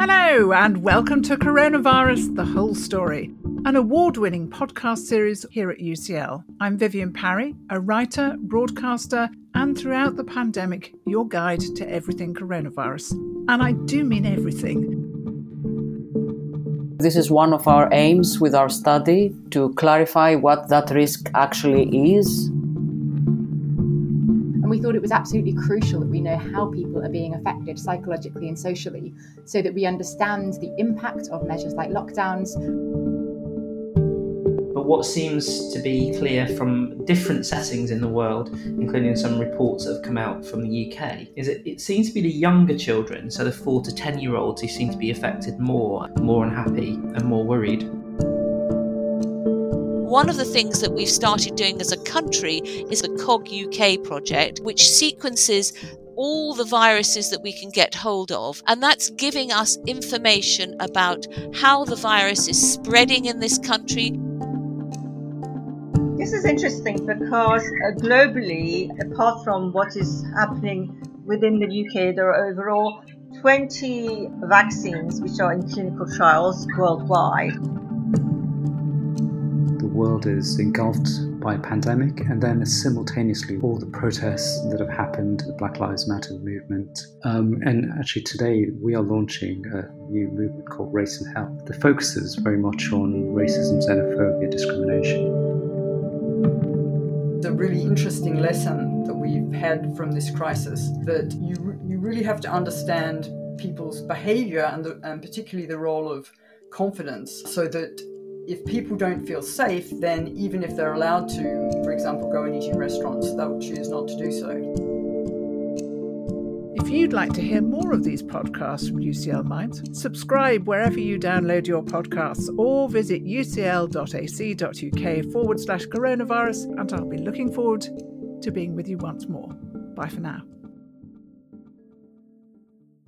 Hello, and welcome to Coronavirus The Whole Story, an award winning podcast series here at UCL. I'm Vivienne Parry, a writer, broadcaster, and throughout the pandemic, your guide to everything coronavirus. And I do mean everything. This is one of our aims with our study to clarify what that risk actually is and we thought it was absolutely crucial that we know how people are being affected psychologically and socially so that we understand the impact of measures like lockdowns. But what seems to be clear from different settings in the world, including some reports that have come out from the UK, is that it seems to be the younger children, so the 4 to 10 year olds, who seem to be affected more, more unhappy, and more worried. One of the things that we've started doing as a country is the COG UK project, which sequences all the viruses that we can get hold of. And that's giving us information about how the virus is spreading in this country. This is interesting because uh, globally, apart from what is happening within the UK, there are overall 20 vaccines which are in clinical trials worldwide world is engulfed by pandemic, and then simultaneously all the protests that have happened, the Black Lives Matter movement. Um, and actually, today we are launching a new movement called Race and Health that focuses very much on racism, xenophobia, discrimination. The really interesting lesson that we've had from this crisis that you, you really have to understand people's behavior and, the, and particularly the role of confidence so that if people don't feel safe, then even if they're allowed to, for example, go and eat in restaurants, they'll choose not to do so. If you'd like to hear more of these podcasts from UCL Minds, subscribe wherever you download your podcasts or visit ucl.ac.uk forward slash coronavirus, and I'll be looking forward to being with you once more. Bye for now.